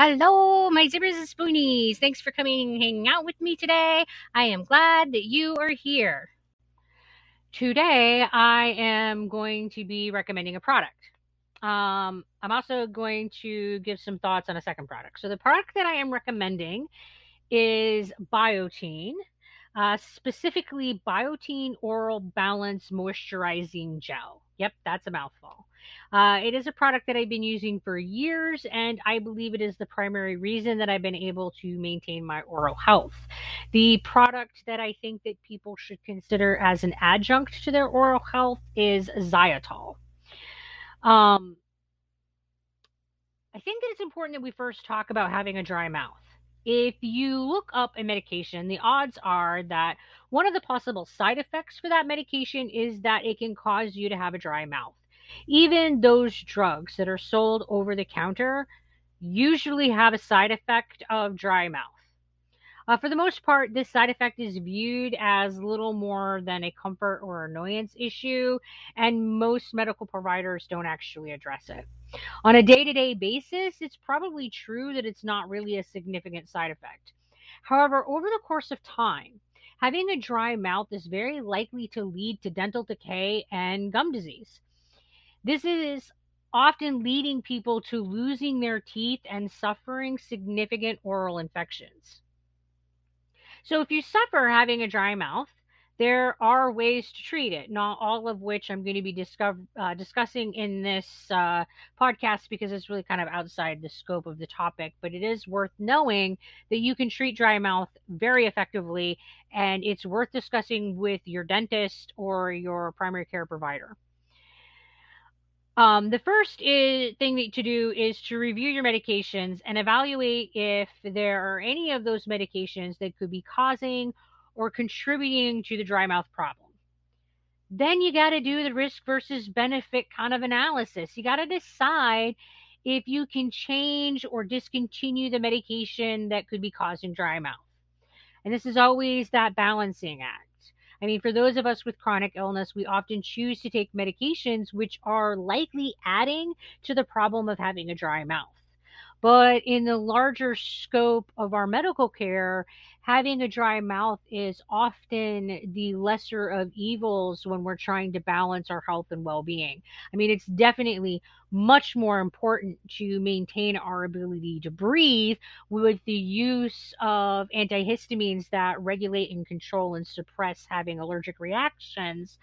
Hello, my zippers and spoonies. Thanks for coming and hanging out with me today. I am glad that you are here. Today, I am going to be recommending a product. Um, I'm also going to give some thoughts on a second product. So, the product that I am recommending is Biotene, uh, specifically Biotene Oral Balance Moisturizing Gel. Yep, that's a mouthful. Uh, it is a product that I've been using for years, and I believe it is the primary reason that I've been able to maintain my oral health. The product that I think that people should consider as an adjunct to their oral health is Xylitol. Um, I think that it's important that we first talk about having a dry mouth. If you look up a medication, the odds are that one of the possible side effects for that medication is that it can cause you to have a dry mouth. Even those drugs that are sold over the counter usually have a side effect of dry mouth. Uh, for the most part, this side effect is viewed as little more than a comfort or annoyance issue, and most medical providers don't actually address it. On a day to day basis, it's probably true that it's not really a significant side effect. However, over the course of time, having a dry mouth is very likely to lead to dental decay and gum disease. This is often leading people to losing their teeth and suffering significant oral infections. So, if you suffer having a dry mouth, there are ways to treat it, not all of which I'm going to be discover, uh, discussing in this uh, podcast because it's really kind of outside the scope of the topic. But it is worth knowing that you can treat dry mouth very effectively, and it's worth discussing with your dentist or your primary care provider. Um, the first is, thing to do is to review your medications and evaluate if there are any of those medications that could be causing or contributing to the dry mouth problem. Then you got to do the risk versus benefit kind of analysis. You got to decide if you can change or discontinue the medication that could be causing dry mouth. And this is always that balancing act. I mean, for those of us with chronic illness, we often choose to take medications which are likely adding to the problem of having a dry mouth. But in the larger scope of our medical care, having a dry mouth is often the lesser of evils when we're trying to balance our health and well being. I mean, it's definitely much more important to maintain our ability to breathe with the use of antihistamines that regulate and control and suppress having allergic reactions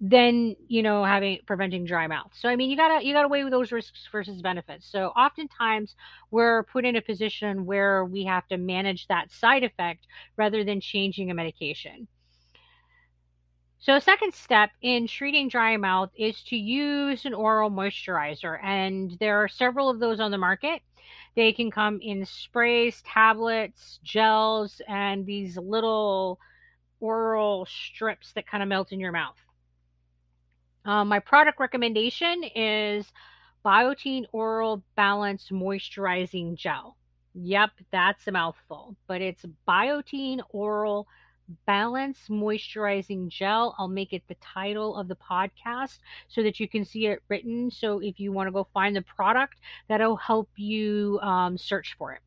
than you know having preventing dry mouth. So i mean you gotta you gotta weigh those risks versus benefits. So oftentimes we're put in a position where we have to manage that side effect rather than changing a medication. So a second step in treating dry mouth is to use an oral moisturizer and there are several of those on the market. They can come in sprays tablets gels and these little oral strips that kind of melt in your mouth um, my product recommendation is Biotene Oral Balance Moisturizing Gel. Yep, that's a mouthful, but it's Biotene Oral Balance Moisturizing Gel. I'll make it the title of the podcast so that you can see it written. So if you want to go find the product, that'll help you um, search for it.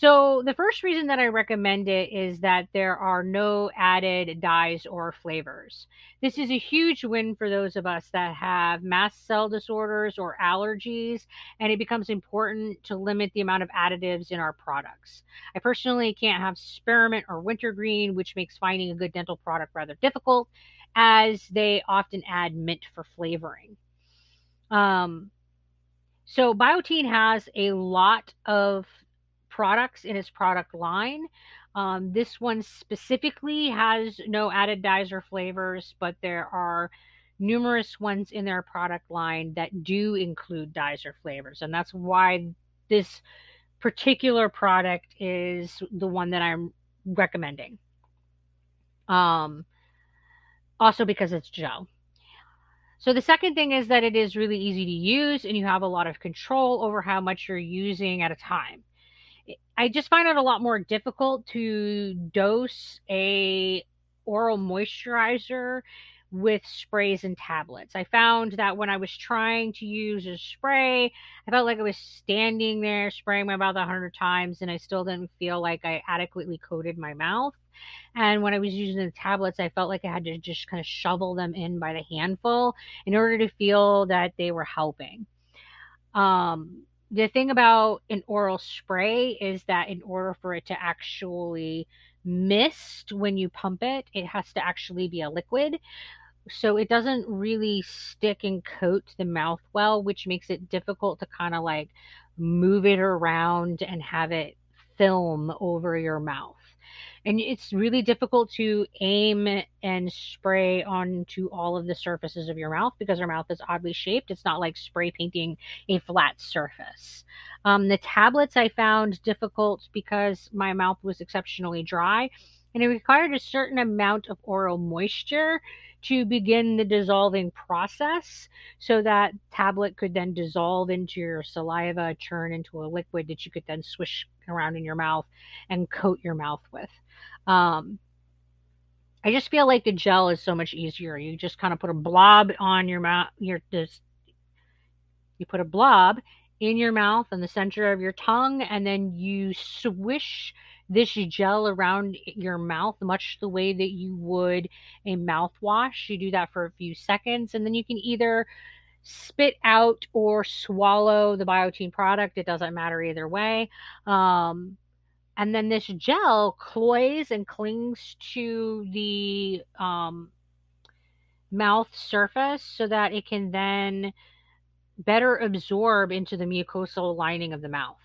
So, the first reason that I recommend it is that there are no added dyes or flavors. This is a huge win for those of us that have mast cell disorders or allergies, and it becomes important to limit the amount of additives in our products. I personally can't have spearmint or wintergreen, which makes finding a good dental product rather difficult, as they often add mint for flavoring. Um, so, Biotene has a lot of products in its product line. Um, this one specifically has no added dyes or flavors, but there are numerous ones in their product line that do include dyes or flavors. And that's why this particular product is the one that I'm recommending. Um, also because it's gel. So the second thing is that it is really easy to use and you have a lot of control over how much you're using at a time. I just find it a lot more difficult to dose a oral moisturizer with sprays and tablets. I found that when I was trying to use a spray, I felt like I was standing there spraying my mouth a hundred times and I still didn't feel like I adequately coated my mouth. And when I was using the tablets, I felt like I had to just kind of shovel them in by the handful in order to feel that they were helping. Um, the thing about an oral spray is that in order for it to actually mist when you pump it, it has to actually be a liquid. So it doesn't really stick and coat the mouth well, which makes it difficult to kind of like move it around and have it film over your mouth. And it's really difficult to aim and spray onto all of the surfaces of your mouth because your mouth is oddly shaped. It's not like spray painting a flat surface. Um, the tablets I found difficult because my mouth was exceptionally dry and it required a certain amount of oral moisture to begin the dissolving process so that tablet could then dissolve into your saliva, turn into a liquid that you could then swish around in your mouth and coat your mouth with. Um, I just feel like the gel is so much easier. You just kind of put a blob on your mouth, your this you put a blob in your mouth in the center of your tongue and then you swish this gel around your mouth, much the way that you would a mouthwash. You do that for a few seconds, and then you can either spit out or swallow the Biotene product. It doesn't matter either way. Um, and then this gel cloys and clings to the um, mouth surface so that it can then better absorb into the mucosal lining of the mouth.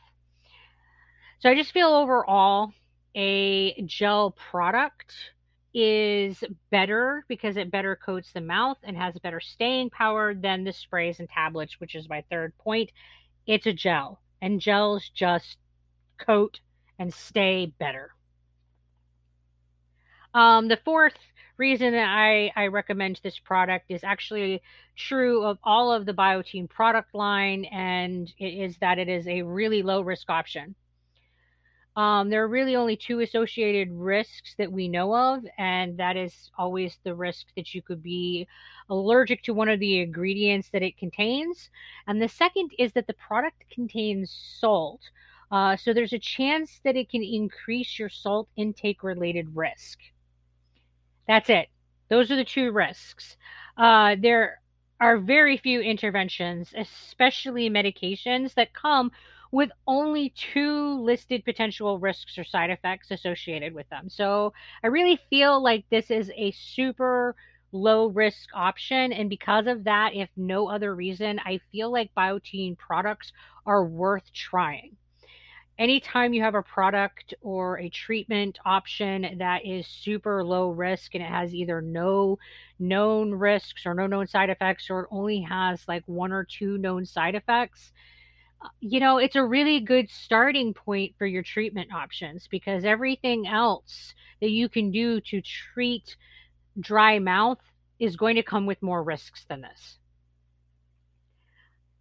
So I just feel overall a gel product is better because it better coats the mouth and has better staying power than the sprays and tablets, which is my third point. It's a gel, and gels just coat and stay better. Um, the fourth reason that I, I recommend this product is actually true of all of the Biotene product line, and it is that it is a really low risk option. Um, there are really only two associated risks that we know of, and that is always the risk that you could be allergic to one of the ingredients that it contains. And the second is that the product contains salt. Uh, so there's a chance that it can increase your salt intake related risk. That's it. Those are the two risks. Uh, there are very few interventions, especially medications, that come with only two listed potential risks or side effects associated with them. So I really feel like this is a super low risk option. And because of that, if no other reason, I feel like Biotene products are worth trying. Anytime you have a product or a treatment option that is super low risk and it has either no known risks or no known side effects, or it only has like one or two known side effects, Uh, you know, it's a really good starting point for your treatment options because everything else that you can do to treat dry mouth is going to come with more risks than this.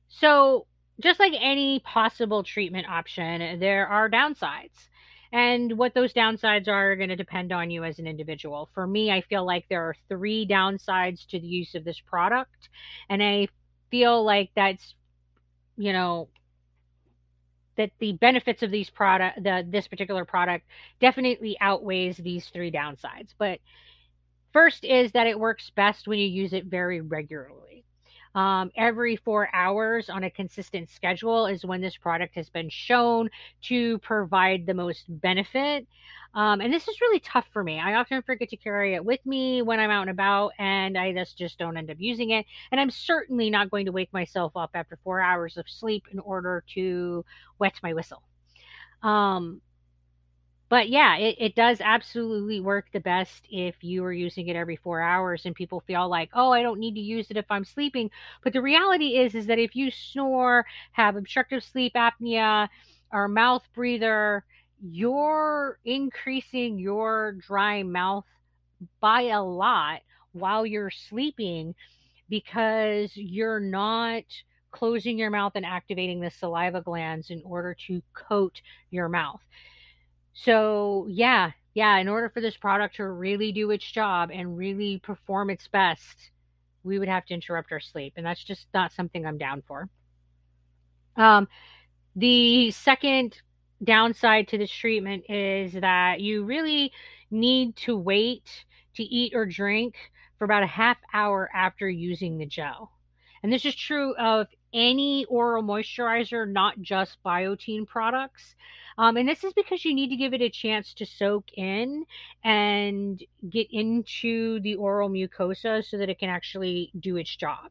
So, just like any possible treatment option, there are downsides. And what those downsides are, are going to depend on you as an individual. For me, I feel like there are three downsides to the use of this product. And I feel like that's, you know, that the benefits of these product the this particular product definitely outweighs these three downsides. But first is that it works best when you use it very regularly um, every four hours on a consistent schedule is when this product has been shown to provide the most benefit. Um, and this is really tough for me. I often forget to carry it with me when I'm out and about, and I just, just don't end up using it. And I'm certainly not going to wake myself up after four hours of sleep in order to wet my whistle. Um, but yeah, it, it does absolutely work the best if you are using it every four hours and people feel like, oh, I don't need to use it if I'm sleeping. But the reality is, is that if you snore, have obstructive sleep apnea, or mouth breather, you're increasing your dry mouth by a lot while you're sleeping because you're not closing your mouth and activating the saliva glands in order to coat your mouth. So, yeah, yeah, in order for this product to really do its job and really perform its best, we would have to interrupt our sleep. And that's just not something I'm down for. Um, the second downside to this treatment is that you really need to wait to eat or drink for about a half hour after using the gel. And this is true of any oral moisturizer, not just Biotene products. Um, and this is because you need to give it a chance to soak in and get into the oral mucosa so that it can actually do its job.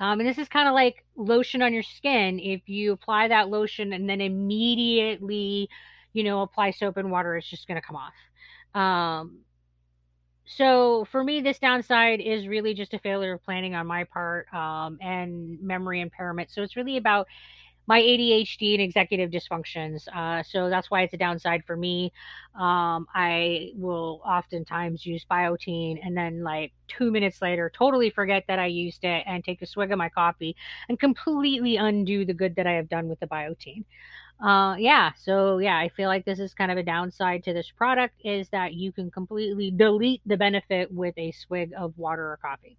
Um, and this is kind of like lotion on your skin. If you apply that lotion and then immediately, you know, apply soap and water, it's just going to come off. Um, so for me, this downside is really just a failure of planning on my part um, and memory impairment. So it's really about my ADHD and executive dysfunctions. Uh, so that's why it's a downside for me. Um, I will oftentimes use Biotene and then, like, two minutes later, totally forget that I used it and take a swig of my coffee and completely undo the good that I have done with the Biotene. Uh, yeah, so yeah, I feel like this is kind of a downside to this product is that you can completely delete the benefit with a swig of water or coffee.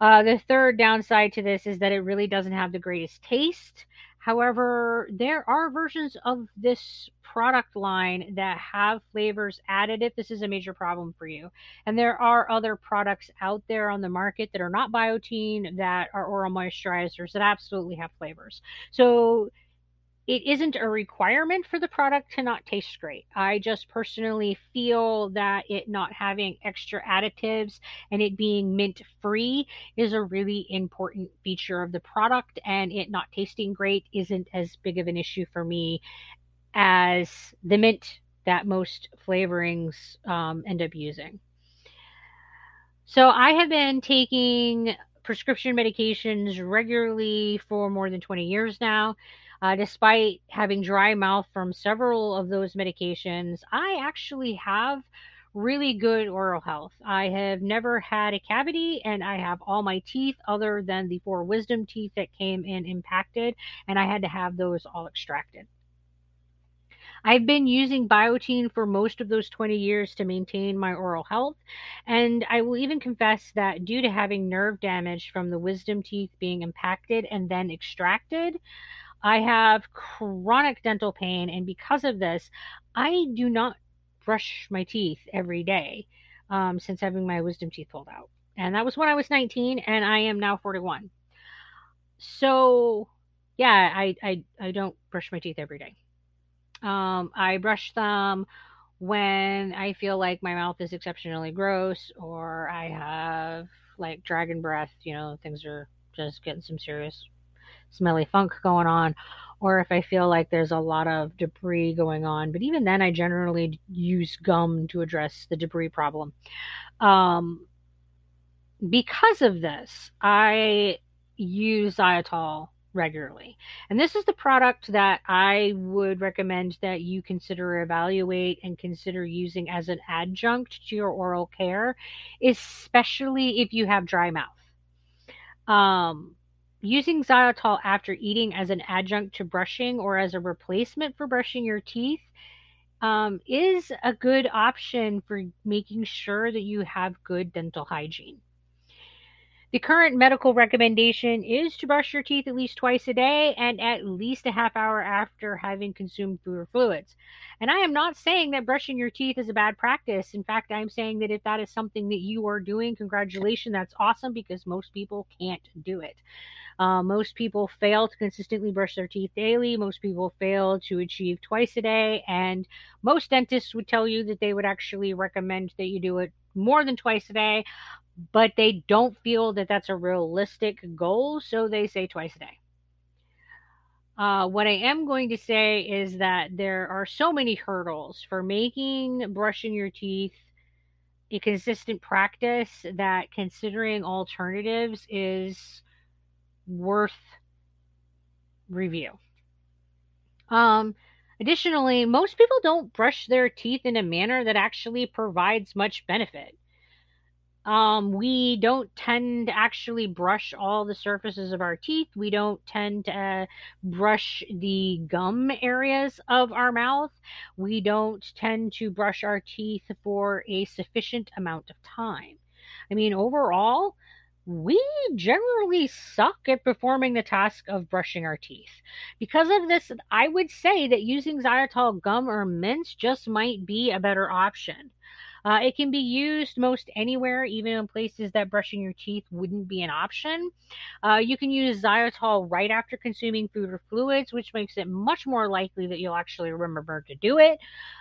Uh, the third downside to this is that it really doesn't have the greatest taste. However, there are versions of this product line that have flavors added if this is a major problem for you. And there are other products out there on the market that are not Biotene that are oral moisturizers that absolutely have flavors. So it isn't a requirement for the product to not taste great. I just personally feel that it not having extra additives and it being mint free is a really important feature of the product, and it not tasting great isn't as big of an issue for me as the mint that most flavorings um, end up using. So I have been taking prescription medications regularly for more than 20 years now. Uh, despite having dry mouth from several of those medications, I actually have really good oral health. I have never had a cavity and I have all my teeth other than the four wisdom teeth that came in impacted, and I had to have those all extracted. I've been using Biotene for most of those 20 years to maintain my oral health. And I will even confess that due to having nerve damage from the wisdom teeth being impacted and then extracted, I have chronic dental pain, and because of this, I do not brush my teeth every day um, since having my wisdom teeth pulled out. And that was when I was 19, and I am now 41. So, yeah, I, I, I don't brush my teeth every day. Um, I brush them when I feel like my mouth is exceptionally gross or I have like dragon breath, you know, things are just getting some serious smelly funk going on, or if I feel like there's a lot of debris going on. But even then, I generally use gum to address the debris problem. Um, because of this, I use xylitol regularly. And this is the product that I would recommend that you consider evaluate and consider using as an adjunct to your oral care, especially if you have dry mouth. Um, using xylitol after eating as an adjunct to brushing or as a replacement for brushing your teeth um, is a good option for making sure that you have good dental hygiene. The current medical recommendation is to brush your teeth at least twice a day and at least a half hour after having consumed food or fluids. And I am not saying that brushing your teeth is a bad practice. In fact, I'm saying that if that is something that you are doing, congratulations, that's awesome because most people can't do it. Uh, most people fail to consistently brush their teeth daily. Most people fail to achieve twice a day. And most dentists would tell you that they would actually recommend that you do it more than twice a day but they don't feel that that's a realistic goal, so they say twice a day. Uh, what I am going to say is that there are so many hurdles for making brushing your teeth a consistent practice that considering alternatives is worth review. Um, additionally, most people don't brush their teeth in a manner that actually provides much benefit Um, we don't tend to actually brush all the surfaces of our teeth. We don't tend to uh, brush the gum areas of our mouth. We don't tend to brush our teeth for a sufficient amount of time. I mean, overall, we generally suck at performing the task of brushing our teeth. Because of this, I would say that using xylitol gum or mints just might be a better option. Uh, it can be used most anywhere, even in places that brushing your teeth wouldn't be an option. Uh, you can use xylitol right after consuming food or fluids, which makes it much more likely that you'll actually remember to do it.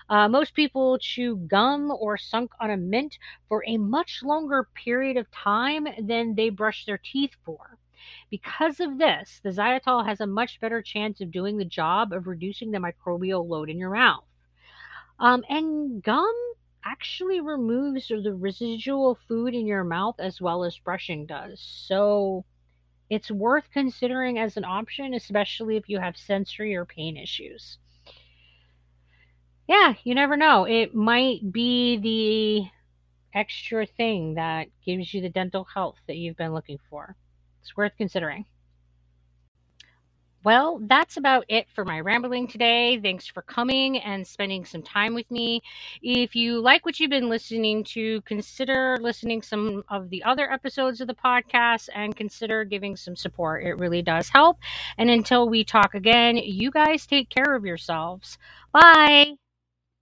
Uh, most people chew gum or sunk on a mint for a much longer period of time than they brush their teeth for. Because of this, the xylitol has a much better chance of doing the job of reducing the microbial load in your mouth. Um, and gum actually removes the residual food in your mouth as well as brushing does. So it's worth considering as an option, especially if you have sensory or pain issues. Yeah, you never know. It might be the extra thing that gives you the dental health that you've been looking for. It's worth considering. Well, that's about it for my rambling today. Thanks for coming and spending some time with me. If you like what you've been listening to, consider listening some of the other episodes of the podcast and consider giving some support. It really does help. And until we talk again, you guys take care of yourselves. Bye.